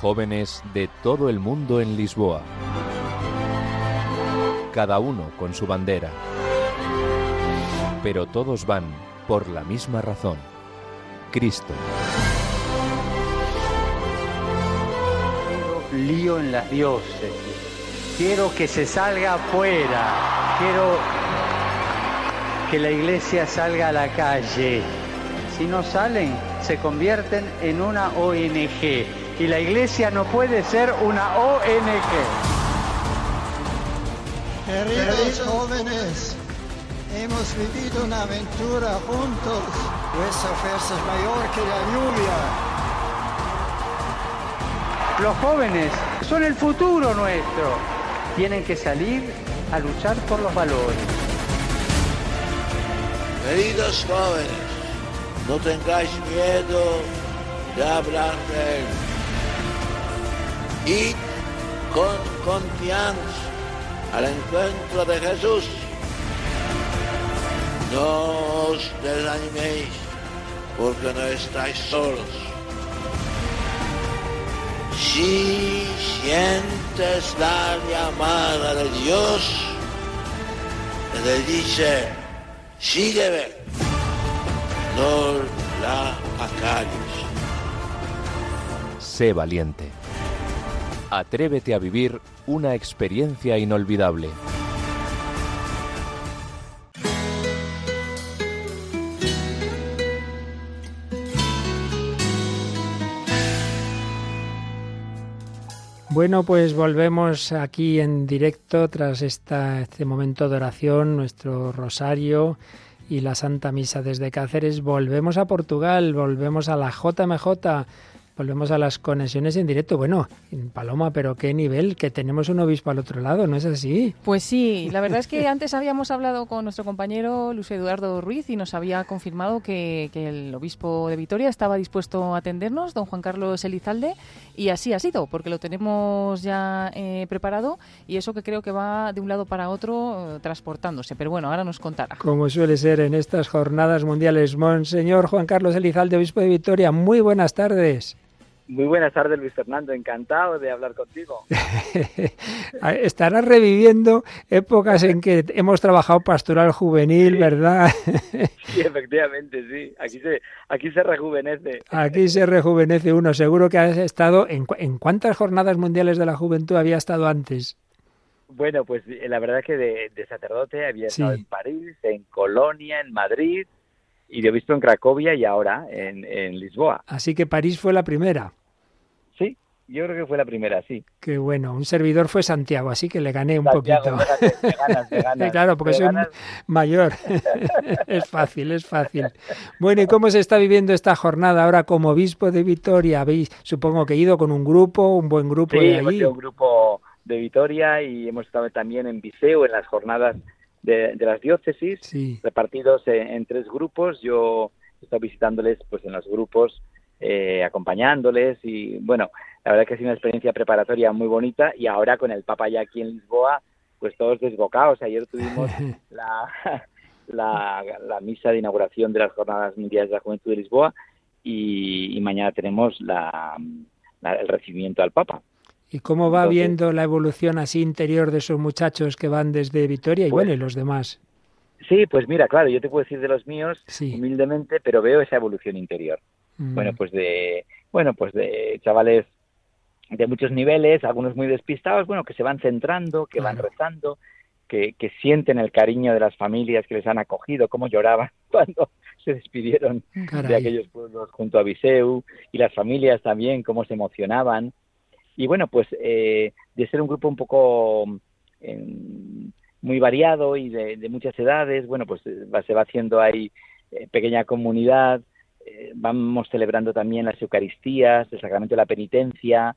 Jóvenes de todo el mundo en Lisboa. Cada uno con su bandera. Pero todos van por la misma razón. Cristo. lío en las diócesis. Quiero que se salga afuera. Quiero que la iglesia salga a la calle. Si no salen, se convierten en una ONG. Y la iglesia no puede ser una ONG. Queridos jóvenes, hemos vivido una aventura juntos. Vuestra fuerza es mayor que la lluvia. Los jóvenes son el futuro nuestro. Tienen que salir a luchar por los valores. Queridos jóvenes, no tengáis miedo de hablar de él. Id con confianza al encuentro de Jesús. No os desaniméis porque no estáis solos. Si sientes la llamada de Dios, le dice, sígueme, no la acalles. Sé valiente. Atrévete a vivir una experiencia inolvidable. Bueno, pues volvemos aquí en directo tras este momento de oración, nuestro rosario y la Santa Misa desde Cáceres. Volvemos a Portugal, volvemos a la JMJ Volvemos a las conexiones en directo. Bueno, Paloma, pero qué nivel, que tenemos un obispo al otro lado, ¿no es así? Pues sí, la verdad es que antes habíamos hablado con nuestro compañero Luis Eduardo Ruiz y nos había confirmado que, el obispo de Vitoria estaba dispuesto a atendernos, don Juan Carlos Elizalde, y así ha sido, porque lo tenemos ya eh, preparado y eso que creo que va de un lado para otro eh, transportándose. Pero bueno, ahora nos contará. Como suele ser en estas jornadas mundiales, Monseñor Juan Carlos Elizalde, obispo de Vitoria, muy buenas tardes. Muy buenas tardes, Luis Fernando. Encantado de hablar contigo. Estarás reviviendo épocas en que hemos trabajado pastoral juvenil, ¿verdad? sí, efectivamente, sí. Aquí se, aquí se rejuvenece. Aquí se rejuvenece uno. Seguro que has estado. ¿En, en cuántas jornadas mundiales de la juventud había estado antes? Bueno, pues eh, la verdad es que de, sacerdote había estado en París, en Colonia, en Madrid, y lo he visto en Cracovia y ahora en, en Lisboa. Así que París fue la primera. Yo creo que fue la primera, sí. Qué bueno. Un servidor fue Santiago, así que le gané un poquito. claro, porque soy mayor. es fácil, es fácil. Bueno, ¿y cómo se está viviendo esta jornada ahora como obispo de Vitoria? Habéis, supongo que ido con un grupo, un buen grupo sí, de hemos ido un grupo de Vitoria y hemos estado también en Viseu en las jornadas de, las diócesis, repartidos en, en, tres grupos. Yo he estado visitándoles pues en los grupos eh, acompañándoles y bueno, la verdad que ha sido una experiencia preparatoria muy bonita y ahora con el Papa ya aquí en Lisboa, pues todos desbocados. Ayer tuvimos la, la, misa de inauguración de las Jornadas Mundiales de la Juventud de Lisboa y, mañana tenemos la, el recibimiento al Papa. ¿Y cómo va viendo la evolución así interior de esos muchachos que van desde Vitoria y pues bueno, y los demás? Sí, pues mira, claro, yo te puedo decir de los míos humildemente, pero veo esa evolución interior. Bueno, pues de bueno, pues de chavales de muchos niveles, algunos muy despistados, bueno, que se van centrando, que van rezando, que, que sienten el cariño de las familias que les han acogido, cómo lloraban cuando se despidieron de aquellos pueblos junto a Viseu, y las familias también, cómo se emocionaban. Y bueno, pues eh, de ser un grupo un poco em, muy variado y de, de, muchas edades, bueno, pues eh, se va haciendo ahí eh, pequeña comunidad, eh, vamos celebrando también las Eucaristías, el sacramento de la penitencia,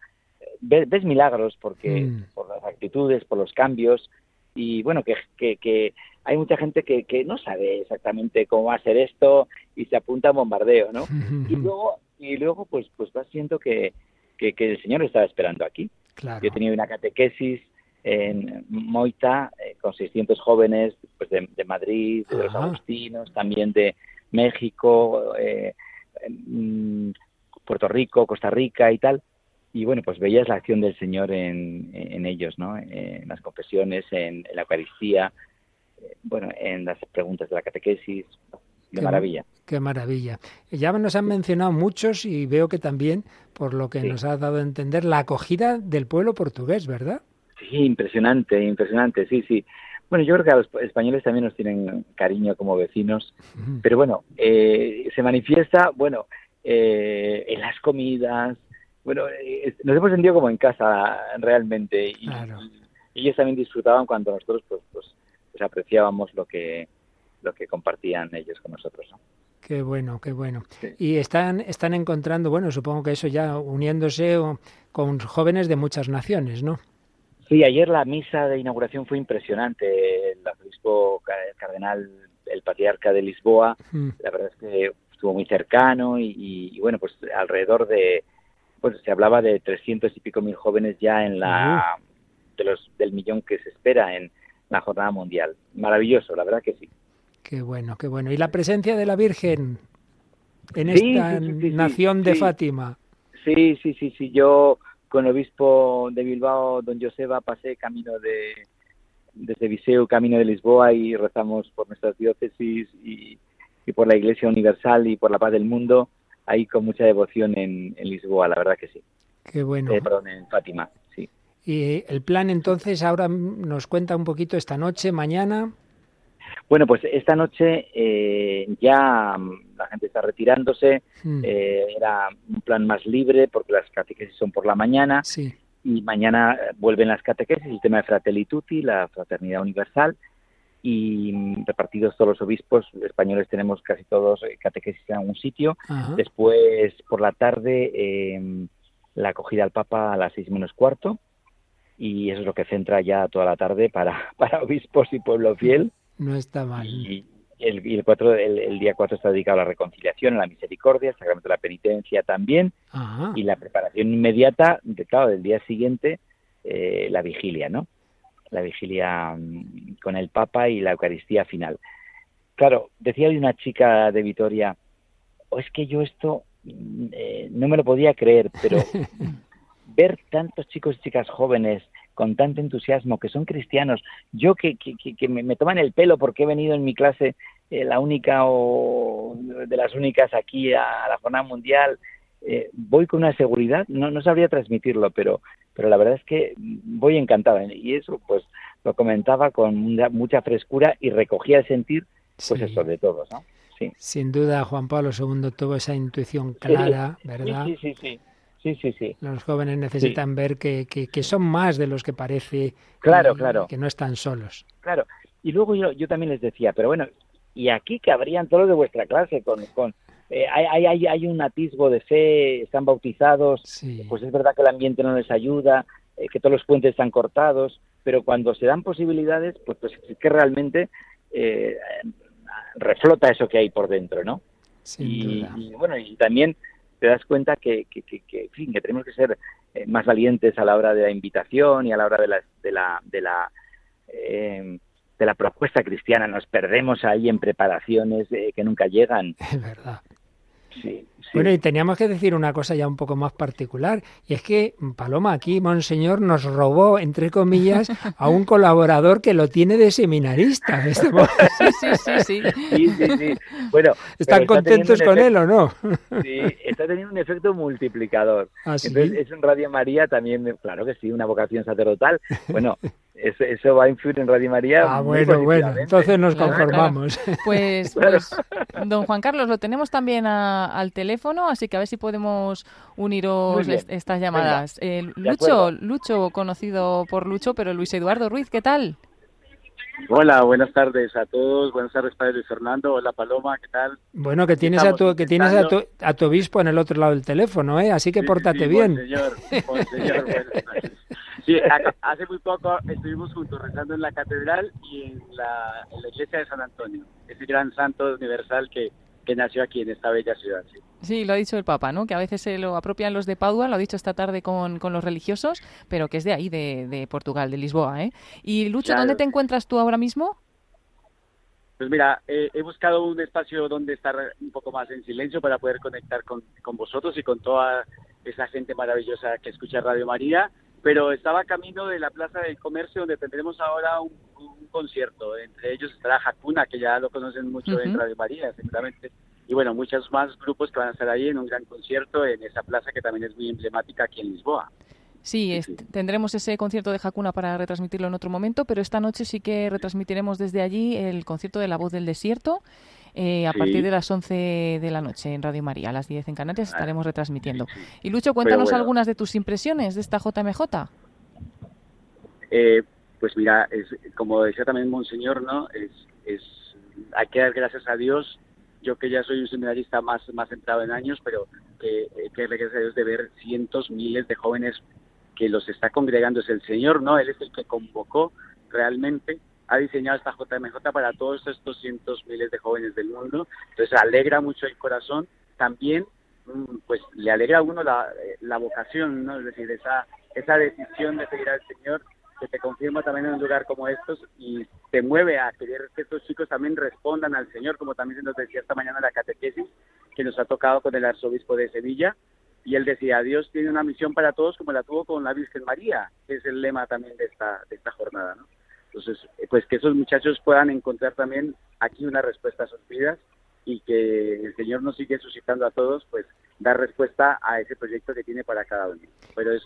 ves, milagros porque mm. por las actitudes, por los cambios y bueno, que, que, hay mucha gente que, que, no sabe exactamente cómo va a ser esto y se apunta a bombardeo, ¿no? y luego, y luego pues, pues vas siento que, que, el Señor estaba esperando aquí. Yo he tenido una catequesis en Moita eh, con 600 jóvenes pues de, Madrid, de los agustinos, también de México, eh, mm, Puerto Rico, Costa Rica y tal y bueno, pues veías la acción del Señor en, en ellos, ¿no? En las confesiones, en, la Eucaristía, eh, bueno, en las preguntas de la catequesis, de maravilla. Qué maravilla. Ya nos han mencionado muchos y veo que también, por lo que nos ha dado a entender, la acogida del pueblo portugués, ¿verdad? Sí, impresionante, impresionante, sí, sí. Bueno, yo creo que a los españoles también nos tienen cariño como vecinos, pero bueno, eh, se manifiesta, bueno, eh, en las comidas, bueno, eh, nos hemos sentido como en casa realmente y, ellos también disfrutaban cuando nosotros pues, pues, pues, apreciábamos lo que lo que compartían ellos con nosotros. ¿no? Qué bueno, qué bueno. Y están, están encontrando, bueno, supongo que eso ya uniéndose con jóvenes de muchas naciones, ¿no? Sí, ayer la misa de inauguración fue impresionante. El arzobispo cardenal, el patriarca de Lisboa, mm. la verdad es que estuvo muy cercano y, bueno, pues alrededor de, pues se hablaba de 300 y pico mil jóvenes ya en la, de los, del millón que se espera en la jornada mundial. Maravilloso, la verdad que sí. Qué bueno, qué bueno. ¿Y la presencia de la Virgen en esta nación de Fátima? Sí, sí, sí, sí. Yo con el obispo de Bilbao, don Joseba, pasé camino de desde Viseu, camino de Lisboa y rezamos por nuestras diócesis y, y por la Iglesia Universal y por la paz del mundo, ahí con mucha devoción en, Lisboa, la verdad que sí. Qué bueno. Eh, perdón, en Fátima, sí. Y el plan entonces ahora nos cuenta un poquito esta noche, mañana. Bueno, pues esta noche eh, ya la gente está retirándose, hmm. eh, era un plan más libre porque las catequesis son por la mañana sí. y mañana vuelven las catequesis, el tema de Fratelli Tutti, la fraternidad universal, y mm, repartidos todos los obispos españoles tenemos casi todos eh, catequesis en algún sitio. Después, por la tarde, la acogida al Papa a las seis menos cuarto y eso es lo que centra ya toda la tarde para, para obispos y pueblo fiel. No está mal. Y, el, el, cuatro, el, día 4 está dedicado a la reconciliación, a la misericordia, el sacramento de la penitencia también, y la preparación inmediata, de, claro, del día siguiente, eh, la vigilia, ¿no? la vigilia mm, con el Papa y la Eucaristía final. Claro, decía hoy una chica de Vitoria, o oh, es que yo esto mm, eh, no me lo podía creer, pero ver tantos chicos y chicas jóvenes con tanto entusiasmo, que son cristianos, yo que, que, me, toman el pelo porque he venido en mi clase eh, la única o de las únicas aquí a, la jornada mundial, eh, voy con una seguridad, no, no sabría transmitirlo, pero pero la verdad es que voy encantada y eso pues lo comentaba con mucha frescura y recogía el sentir pues eso de todos, ¿no? Sí. Sin duda Juan Pablo II tuvo esa intuición clara, ¿verdad? Sí, sí, sí. Sí, sí, sí. Los jóvenes necesitan ver que, que, son más de los que parece. Claro, claro. Que no están solos. Claro. Y luego yo, yo también les decía, pero bueno, y aquí cabrían todos de vuestra clase con, con, eh, hay, hay, hay, un atisbo de fe, están bautizados, pues es verdad que el ambiente no les ayuda, eh, que todos los puentes están cortados, pero cuando se dan posibilidades, pues, pues es que realmente eh, reflota eso que hay por dentro, ¿no? y, bueno, y también te das cuenta que, que, que, fin, que tenemos que ser más valientes a la hora de la invitación y a la hora de la, de la, de la de la propuesta cristiana. Nos perdemos ahí en preparaciones que nunca llegan. Es verdad. Bueno, y teníamos que decir una cosa ya un poco más particular, y es que Paloma aquí, Monseñor, nos robó, entre comillas, a un colaborador que lo tiene de seminarista. Sí, sí, sí. Bueno, ¿Están contentos con él o no? Sí, está teniendo un efecto multiplicador. ¿Ah, Entonces, es un Radio María también, claro que sí, una vocación sacerdotal. Bueno, eso, va a influir en Radio María. Ah, bueno, bueno, entonces nos conformamos. Pues, pues, don Juan Carlos, lo tenemos también al teléfono, así que a ver si podemos uniros estas llamadas. Eh, Lucho, Lucho, conocido por Lucho, pero Luis Eduardo Ruiz, ¿qué tal? Hola, buenas tardes a todos. Buenas tardes, Padre Luis Fernando. Hola, Paloma, ¿qué tal? Bueno, que tienes, a tu, que tienes a tu, a tu, obispo en el otro lado del teléfono, ¿eh? Así que pórtate bien. señor, señor, Sí, hace muy poco estuvimos juntos rezando en la catedral y en la, iglesia de San Antonio, ese gran santo universal que, que nació aquí en esta bella ciudad. Sí. lo ha dicho el Papa, ¿no? Que a veces se lo apropian los de Padua, lo ha dicho esta tarde con, con los religiosos, pero que es de ahí, de, de Portugal, de Lisboa, ¿eh? Y Lucho, ¿dónde te encuentras tú ahora mismo? Pues mira, he buscado un espacio donde estar un poco más en silencio para poder conectar con, con vosotros y con toda esa gente maravillosa que escucha Radio María, pero estaba camino de la Plaza del Comercio donde tendremos ahora un, concierto. Entre ellos estará Hakuna, que ya lo conocen mucho en Radio María, seguramente. Y bueno, muchos más grupos que van a estar ahí en un gran concierto en esa plaza que también es muy emblemática aquí en Lisboa. Sí, tendremos ese concierto de Hakuna para retransmitirlo en otro momento, pero esta noche sí que retransmitiremos desde allí el concierto de La Voz del Desierto. Eh, a partir de las 11 de la noche en Radio María, a las 10 en Canarias, estaremos retransmitiendo. Y Lucho, cuéntanos algunas de tus impresiones de esta JMJ. Eh, pues mira, es, como decía también Monseñor, ¿no? Es, es, hay que dar gracias a Dios. Yo que ya soy un seminarista más, más centrado en años, pero que, que gracias a Dios de ver cientos, miles de jóvenes que los está congregando. Es el Señor, ¿no? Él es el que convocó realmente ha diseñado esta JMJ para todos estos cientos miles de jóvenes del mundo. Entonces alegra mucho el corazón. También, mm, pues le alegra a uno la, la vocación, ¿no? Es decir, esa, esa decisión de seguir al Señor que te confirma también en un lugar como estos y te mueve a querer que estos chicos también respondan al Señor, como también se nos decía esta mañana la catequesis que nos ha tocado con el arzobispo de Sevilla. Y él decía, Dios tiene una misión para todos como la tuvo con la Virgen María, que es el lema también de esta, de esta jornada. ¿no? Entonces, eh, pues que esos muchachos puedan encontrar también aquí una respuesta a sus vidas y que el Señor nos sigue suscitando a todos, pues dar respuesta a ese proyecto que tiene para cada uno. Pero es,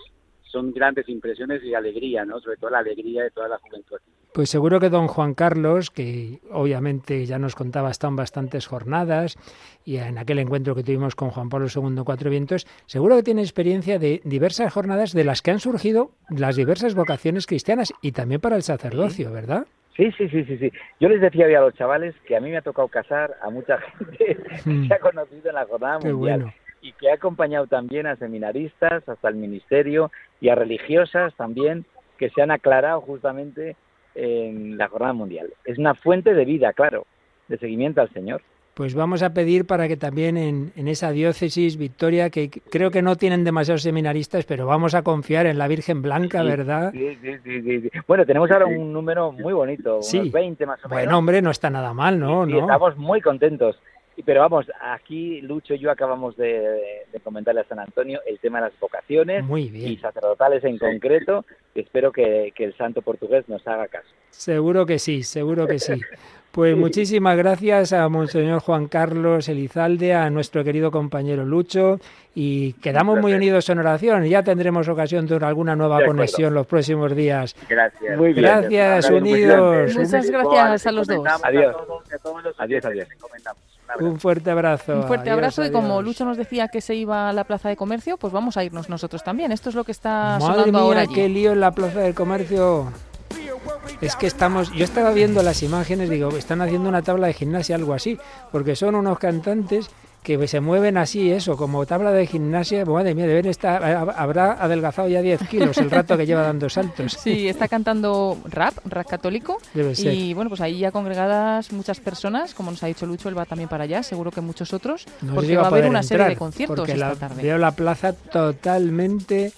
son grandes impresiones y alegría, ¿no? Sobre todo la alegría de toda la juventud. Pues seguro que don Juan Carlos, que obviamente ya nos contaba, están bastantes jornadas y en aquel encuentro que tuvimos con Juan Pablo II Cuatro Vientos, seguro que tiene experiencia de diversas jornadas de las que han surgido las diversas vocaciones cristianas y también para el sacerdocio, ¿verdad? Sí, sí, sí, sí, sí. Yo les decía hoy a los chavales que a mí me ha tocado casar a mucha gente que se ha conocido en la jornada mundial y que ha acompañado también a seminaristas hasta el ministerio y a religiosas también que se han aclarado justamente en la jornada mundial. Es una fuente de vida, claro, de seguimiento al Señor. Pues vamos a pedir para que también en, esa diócesis, Victoria, que creo que no tienen demasiados seminaristas, pero vamos a confiar en la Virgen Blanca, ¿verdad? Sí, sí, sí, Bueno, tenemos ahora un número muy bonito, unos 20 más o menos. Bueno, hombre, no está nada mal, ¿no? ¿no? Estamos muy contentos. Pero vamos, aquí Lucho y yo acabamos de, comentarle a San Antonio el tema de las vocaciones y sacerdotales en concreto. Espero que, que el santo portugués nos haga caso. Seguro que sí, seguro que sí. Pues muchísimas gracias a Monseñor Juan Carlos Elizalde, a nuestro querido compañero Lucho, y quedamos muy unidos en oración. Ya tendremos ocasión de alguna nueva conexión los próximos días. Gracias. Muy bien. Gracias, unidos. Muchas gracias a los dos. Adiós. Adiós, adiós. Un fuerte abrazo. Un fuerte abrazo y como Lucho nos decía que se iba a la Plaza de Comercio, pues vamos a irnos nosotros también. Esto es lo que está Madre sonando mía, ahora allí. qué lío en la Plaza del Comercio. Es que estamos, yo estaba viendo las imágenes, digo, están haciendo una tabla de gimnasia, algo así, porque son unos cantantes que se mueven así, eso, como tabla de gimnasia, madre mía, deben estar, habrá adelgazado ya 10 kilos el rato que lleva dando saltos. Sí, está cantando rap, rap católico. Debe ser. Y bueno, pues ahí ya congregadas muchas personas, como nos ha dicho Lucho, él va también para allá, seguro que muchos otros, porque va a haber una serie de conciertos esta tarde. Veo la plaza totalmente,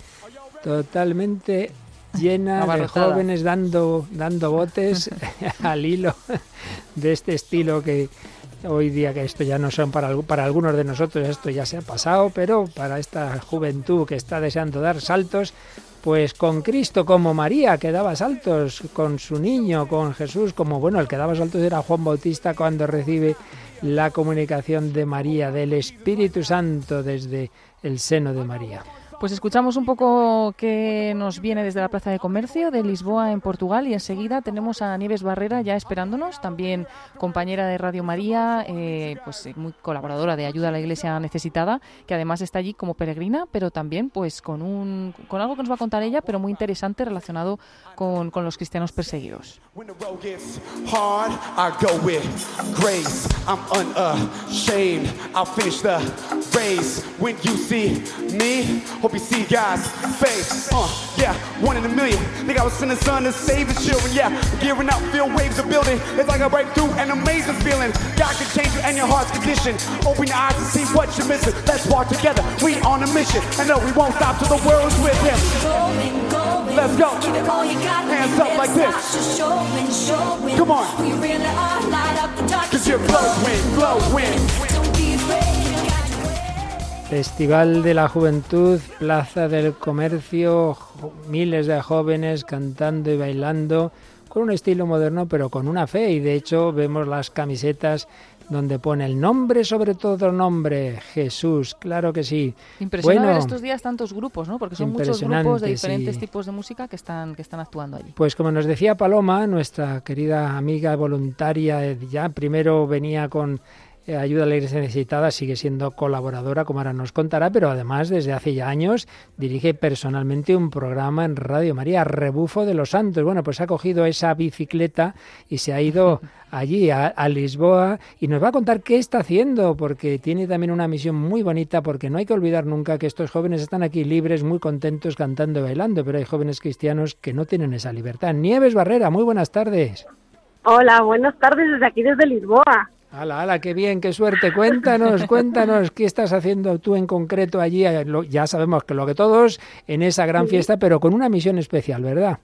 totalmente llena de jóvenes dando, dando botes al hilo de este estilo que hoy día que esto ya no son para, algunos de nosotros, esto ya se ha pasado, pero para esta juventud que está deseando dar saltos, pues con Cristo como María que daba saltos, con su niño, con Jesús, como bueno, el que daba saltos era Juan Bautista cuando recibe la comunicación de María, del Espíritu Santo desde el seno de María. Pues escuchamos un poco qué nos viene desde la Plaza de Comercio de Lisboa en Portugal y enseguida tenemos a Nieves Barrera ya esperándonos, también compañera de Radio María, eh, pues muy colaboradora de ayuda a la Iglesia necesitada, que además está allí como peregrina, pero también pues con un con algo que nos va a contar ella, pero muy interesante relacionado con, con los cristianos perseguidos. Hope you see God's face. Uh, yeah, one in a million. Think I was sending son to save his children. Yeah, gearing up, feel waves of building. It's like a breakthrough, an amazing feeling. God can change you and your heart's condition. Open your eyes and see what you're missing. Let's walk together. We on a mission. And no, we won't stop till the world's with him. Let's go. Hands up like this. Come on. Cause you're glowing, glowing. Festival de la Juventud, Plaza del Comercio, miles de jóvenes cantando y bailando con un estilo moderno pero con una fe y de hecho vemos las camisetas donde pone el nombre sobre todo nombre, Jesús, claro que sí. Impresionante ver estos días tantos grupos, ¿no? Porque son muchos grupos de diferentes tipos de música que están, que están actuando allí. Pues como nos decía Paloma, nuestra querida amiga voluntaria, ya primero venía con ayuda a la Iglesia Necesitada, sigue siendo colaboradora, como ahora nos contará, pero además desde hace ya años dirige personalmente un programa en Radio María, Rebufo de los Santos. Bueno, pues ha cogido esa bicicleta y se ha ido allí, a, Lisboa, y nos va a contar qué está haciendo, porque tiene también una misión muy bonita, porque no hay que olvidar nunca que estos jóvenes están aquí libres, muy contentos, cantando y bailando, pero hay jóvenes cristianos que no tienen esa libertad. Nieves Barrera, muy buenas tardes. Hola, buenas tardes desde aquí, desde Lisboa. Hala, hala, qué bien, qué suerte. Cuéntanos, cuéntanos qué estás haciendo tú en concreto allí. Eh, ya sabemos que lo que todos en esa gran fiesta, pero con una misión especial, ¿verdad?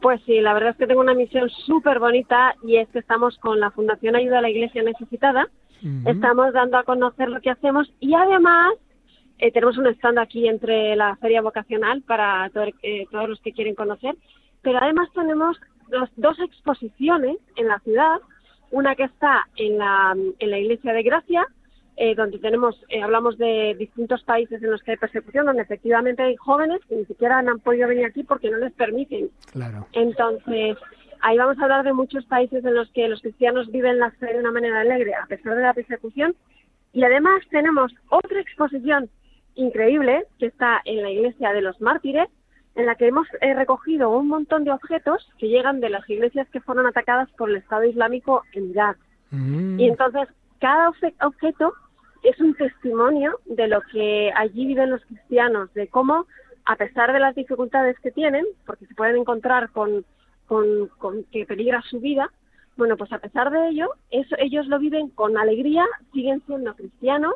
Pues sí, la verdad es que tengo una misión súper bonita y es que estamos con la Fundación Ayuda a la Iglesia Necesitada. Estamos dando a conocer lo que hacemos y además eh, tenemos un stand aquí entre la feria vocacional para eh, todos los que quieren conocer, pero además tenemos dos exposiciones en la ciudad una que está en la, en la Iglesia de Gracia, eh, donde tenemos, eh, hablamos de distintos países en los que hay persecución, donde efectivamente hay jóvenes que ni siquiera han podido venir aquí porque no les permiten. Claro. Entonces, ahí vamos a hablar de muchos países en los que los cristianos viven la fe de una manera alegre, a pesar de la persecución. Y además tenemos otra exposición increíble que está en la Iglesia de los Mártires, en la que hemos eh, recogido un montón de objetos que llegan de las iglesias que fueron atacadas por el Estado Islámico en Irak. Mm. Y entonces, cada objeto es un testimonio de lo que allí viven los cristianos, de cómo, a pesar de las dificultades que tienen, porque se pueden encontrar con, con, con que peligra su vida, bueno, pues a pesar de ello, eso, ellos lo viven con alegría, siguen siendo cristianos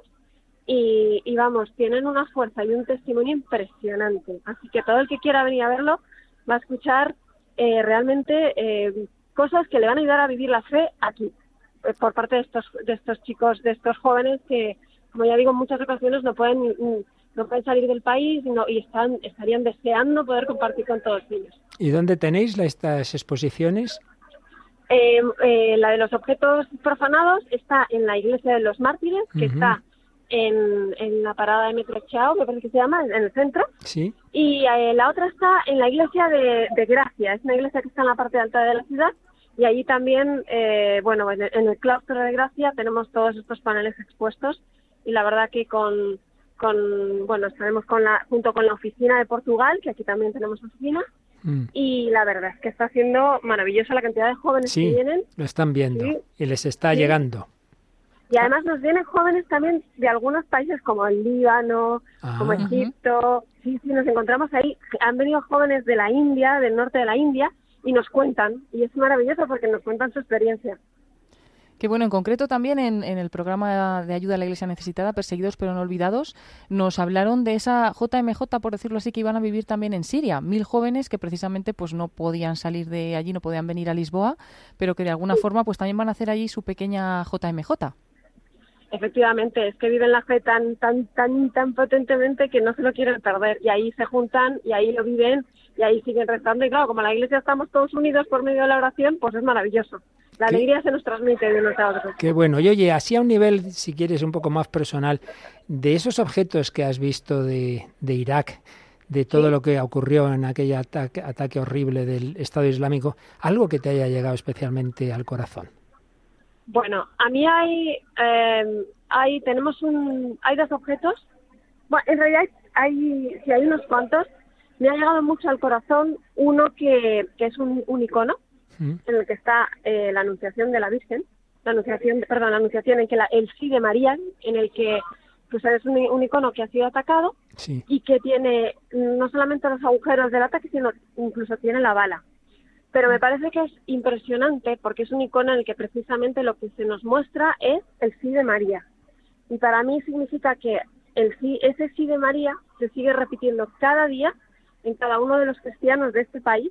y, vamos, tienen una fuerza y un testimonio impresionante. Así que todo el que quiera venir a verlo va a escuchar eh, realmente eh, cosas que le van a ayudar a vivir la fe aquí, eh, por parte de estos, de estos chicos, de estos jóvenes que, como ya digo, en muchas ocasiones no pueden, no pueden salir del país y, están, estarían deseando poder compartir con todos ellos. ¿Y dónde tenéis estas exposiciones? la de los objetos profanados está en la iglesia de los mártires, que está en, la parada de Metro Chao, me parece que se llama, en el centro. Sí. Y eh, la otra está en la iglesia de, Gracia, es una iglesia que está en la parte alta de la ciudad. Y allí también, eh, bueno, en el, claustro de Gracia tenemos todos estos paneles expuestos. Y la verdad que con, con bueno, estaremos con la, junto con la oficina de Portugal, que aquí también tenemos oficina. Mm. Y la verdad es que está haciendo maravillosa la cantidad de jóvenes que vienen. Lo están viendo y les está llegando. Y además nos vienen jóvenes también de algunos países como el Líbano, como ah. Egipto. Sí, sí, nos encontramos ahí. Han venido jóvenes de la India, del norte de la India, y nos cuentan. Y es maravilloso porque nos cuentan su experiencia. Que bueno, en concreto también en, el programa de ayuda a la Iglesia Necesitada, Perseguidos pero no olvidados, nos hablaron de esa JMJ, por decirlo así, que iban a vivir también en Siria. Mil jóvenes que precisamente pues no podían salir de allí, no podían venir a Lisboa, pero que de alguna forma pues también van a hacer allí su pequeña JMJ. Efectivamente, es que viven la fe tan, tan, tan, tan potentemente que no se lo quieren perder. Y ahí se juntan y ahí lo viven y ahí siguen rezando. Y claro, como la iglesia estamos todos unidos por medio de la oración, pues es maravilloso. La alegría se nos transmite de unos a otros. Qué bueno. Y oye, así a un nivel, si quieres, un poco más personal, de esos objetos que has visto de, de Irak, de todo lo que ocurrió en aquel ataque, ataque horrible del Estado Islámico, algo que te haya llegado especialmente al corazón. Bueno, a mí hay, eh, hay tenemos un, hay dos objetos. Bueno, en realidad hay, si hay unos cuantos. Me ha llegado mucho al corazón uno que, que es un, icono mm. en el que está eh, la anunciación de la Virgen, la anunciación, perdón, la anunciación en que la, el sí de María, en el que pues es un, un icono que ha sido atacado y que tiene no solamente los agujeros del ataque, sino incluso tiene la bala pero me parece que es impresionante porque es un icono en el que precisamente lo que se nos muestra es el sí de María. Y para mí significa que el sí, ese sí de María se sigue repitiendo cada día en cada uno de los cristianos de este país,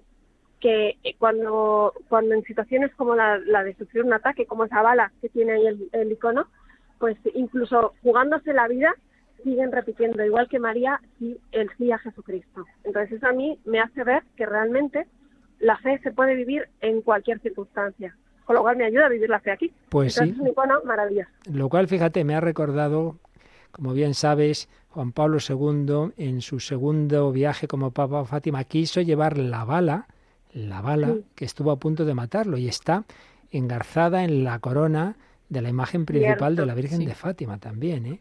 que eh, cuando, cuando en situaciones como la, de sufrir un ataque, como esa bala que tiene ahí el, icono, pues incluso jugándose la vida, siguen repitiendo, igual que María, el sí a Jesucristo. Entonces eso a mí me hace ver que realmente la fe se puede vivir en cualquier circunstancia. Con lo cual me ayuda a vivir la fe aquí. Pues sí. Es un icono maravilloso. Lo cual, fíjate, me ha recordado, como bien sabes, Juan Pablo II, en su segundo viaje como Papa a Fátima, quiso llevar la bala, la bala que estuvo a punto de matarlo y está engarzada en la corona de la imagen principal de la Virgen de Fátima también, ¿eh?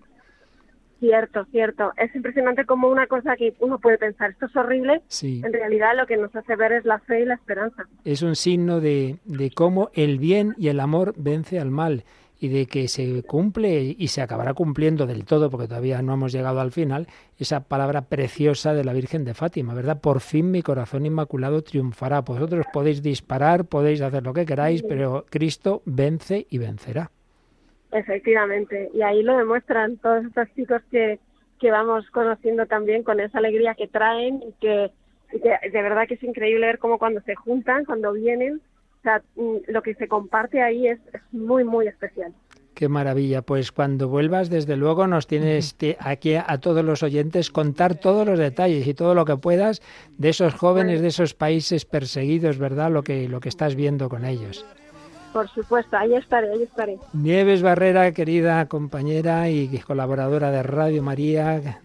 Cierto, cierto. Es impresionante como una cosa que uno puede pensar, esto es horrible, en realidad lo que nos hace ver es la fe y la esperanza. Es un signo de, de cómo el bien y el amor vence al mal y de que se cumple y se acabará cumpliendo del todo, porque todavía no hemos llegado al final, esa palabra preciosa de la Virgen de Fátima, ¿verdad? Por fin mi corazón inmaculado triunfará. Vosotros podéis disparar, podéis hacer lo que queráis, pero Cristo vence y vencerá. Efectivamente, y ahí lo demuestran todos estos chicos que, que vamos conociendo también con esa alegría que traen y que, de verdad que es increíble ver cómo cuando se juntan, cuando vienen, o sea, mm, lo que se comparte ahí es, muy, muy especial. Qué maravilla. Pues cuando vuelvas, desde luego, nos tienes aquí a todos los oyentes contar todos los detalles y todo lo que puedas de esos jóvenes, de esos países perseguidos, ¿verdad? Lo que, lo que estás viendo con ellos. Por supuesto, ahí estaré, ahí estaré. Nieves Barrera, querida compañera y colaboradora de Radio María,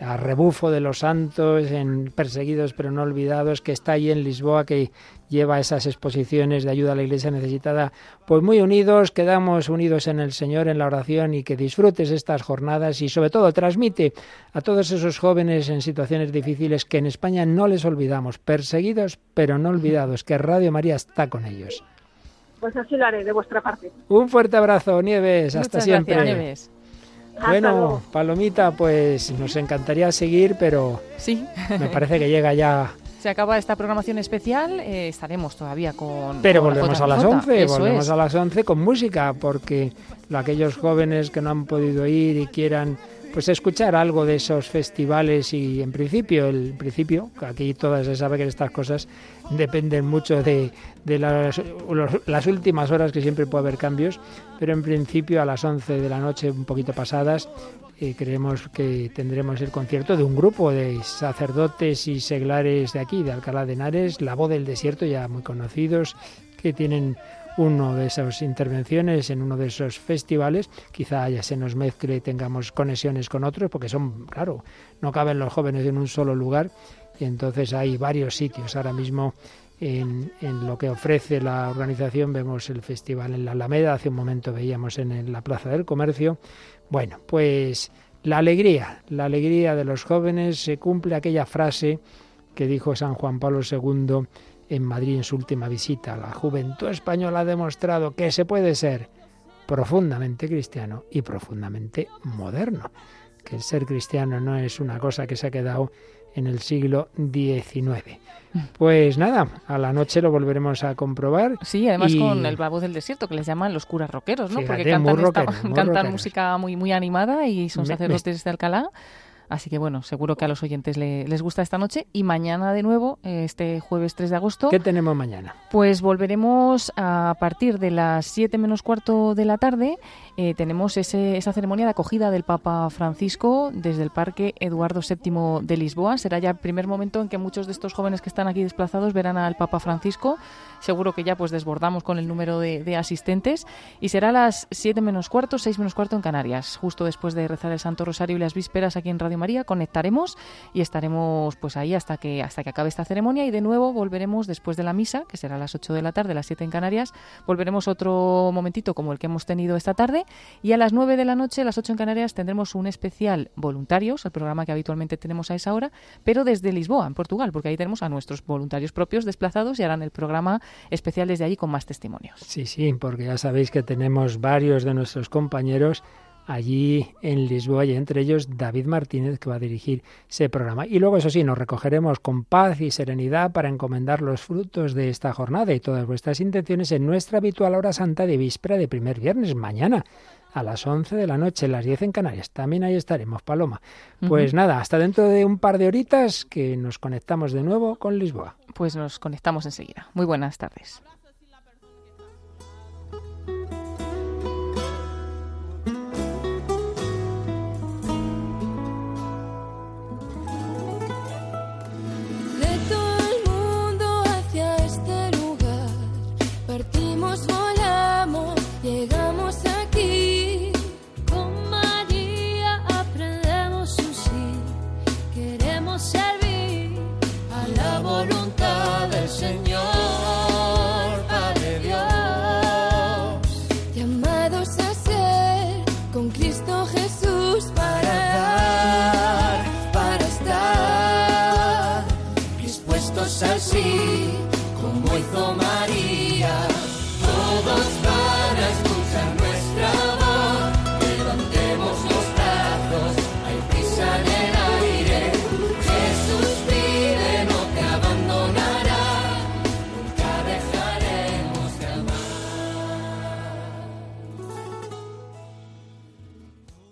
a rebufo de los santos, en Perseguidos pero no olvidados, que está ahí en Lisboa, que lleva esas exposiciones de ayuda a la iglesia necesitada. Pues muy unidos, quedamos unidos en el Señor, en la oración y que disfrutes estas jornadas y sobre todo transmite a todos esos jóvenes en situaciones difíciles que en España no les olvidamos, perseguidos pero no olvidados, que Radio María está con ellos. Pues así lo haré de vuestra parte. Un fuerte abrazo, Nieves. Hasta siempre. Nieves. Bueno, Palomita, pues nos encantaría seguir, pero sí. me parece que llega ya. Se acaba esta programación especial, eh, estaremos todavía con... Pero volvemos a las 11, volvemos a las 11 con música, porque aquellos jóvenes que no han podido ir y quieran pues escuchar algo de esos festivales y en principio, el principio, aquí todas se sabe que estas cosas dependen mucho de, de las, las, últimas horas que siempre puede haber cambios, pero en principio a las 11 de la noche, un poquito pasadas, eh, creemos que tendremos el concierto de un grupo de sacerdotes y seglares de aquí, de Alcalá de Henares, La Voz del Desierto, ya muy conocidos, que tienen uno de esas intervenciones en uno de esos festivales, quizá ya se nos mezcle y tengamos conexiones con otros, porque son, claro, no caben los jóvenes en un solo lugar, y entonces hay varios sitios. Ahora mismo en, en, lo que ofrece la organización vemos el festival en la Alameda, hace un momento veíamos en la Plaza del Comercio. Bueno, pues la alegría, la alegría de los jóvenes se cumple aquella frase que dijo San Juan Pablo II en Madrid en su última visita. La juventud española ha demostrado que se puede ser profundamente cristiano y profundamente moderno. Que el ser cristiano no es una cosa que se ha quedado en el siglo XIX. Pues nada, a la noche lo volveremos a comprobar. Sí, además con el babo del desierto, que les llaman los curas rockeros, ¿no? Porque cantan, música muy, muy animada y son sacerdotes de Alcalá. Así que bueno, seguro que a los oyentes les gusta esta noche. Y mañana de nuevo, este jueves 3 de agosto. ¿Qué tenemos mañana? Pues volveremos a partir de las 7 menos cuarto de la tarde. Eh, tenemos ese, esa ceremonia de acogida del Papa Francisco desde el Parque Eduardo VII de Lisboa. Será ya el primer momento en que muchos de estos jóvenes que están aquí desplazados verán al Papa Francisco. Seguro que ya pues desbordamos con el número de, de asistentes. Y será a las 7 menos cuarto, 6 menos cuarto en Canarias, justo después de rezar el Santo Rosario y las vísperas aquí en Radio María, conectaremos y estaremos pues ahí hasta que hasta que acabe esta ceremonia. Y de nuevo volveremos después de la misa, que será a las 8 de la tarde, las 7 en Canarias, volveremos otro momentito como el que hemos tenido esta tarde. Y a las 9 de la noche, a las 8 en Canarias, tendremos un especial voluntarios, el programa que habitualmente tenemos a esa hora, pero desde Lisboa, en Portugal, porque ahí tenemos a nuestros voluntarios propios desplazados y harán el programa especial desde allí con más testimonios. Sí, sí, porque ya sabéis que tenemos varios de nuestros compañeros allí en Lisboa y entre ellos David Martínez que va a dirigir ese programa. Y luego, eso sí, nos recogeremos con paz y serenidad para encomendar los frutos de esta jornada y todas vuestras intenciones en nuestra habitual hora santa de víspera de primer viernes, mañana a las 11 de la noche, las 10 en Canarias. También ahí estaremos, Paloma. Pues nada, hasta dentro de un par de horitas que nos conectamos de nuevo con Lisboa. Pues nos conectamos enseguida. Muy buenas tardes.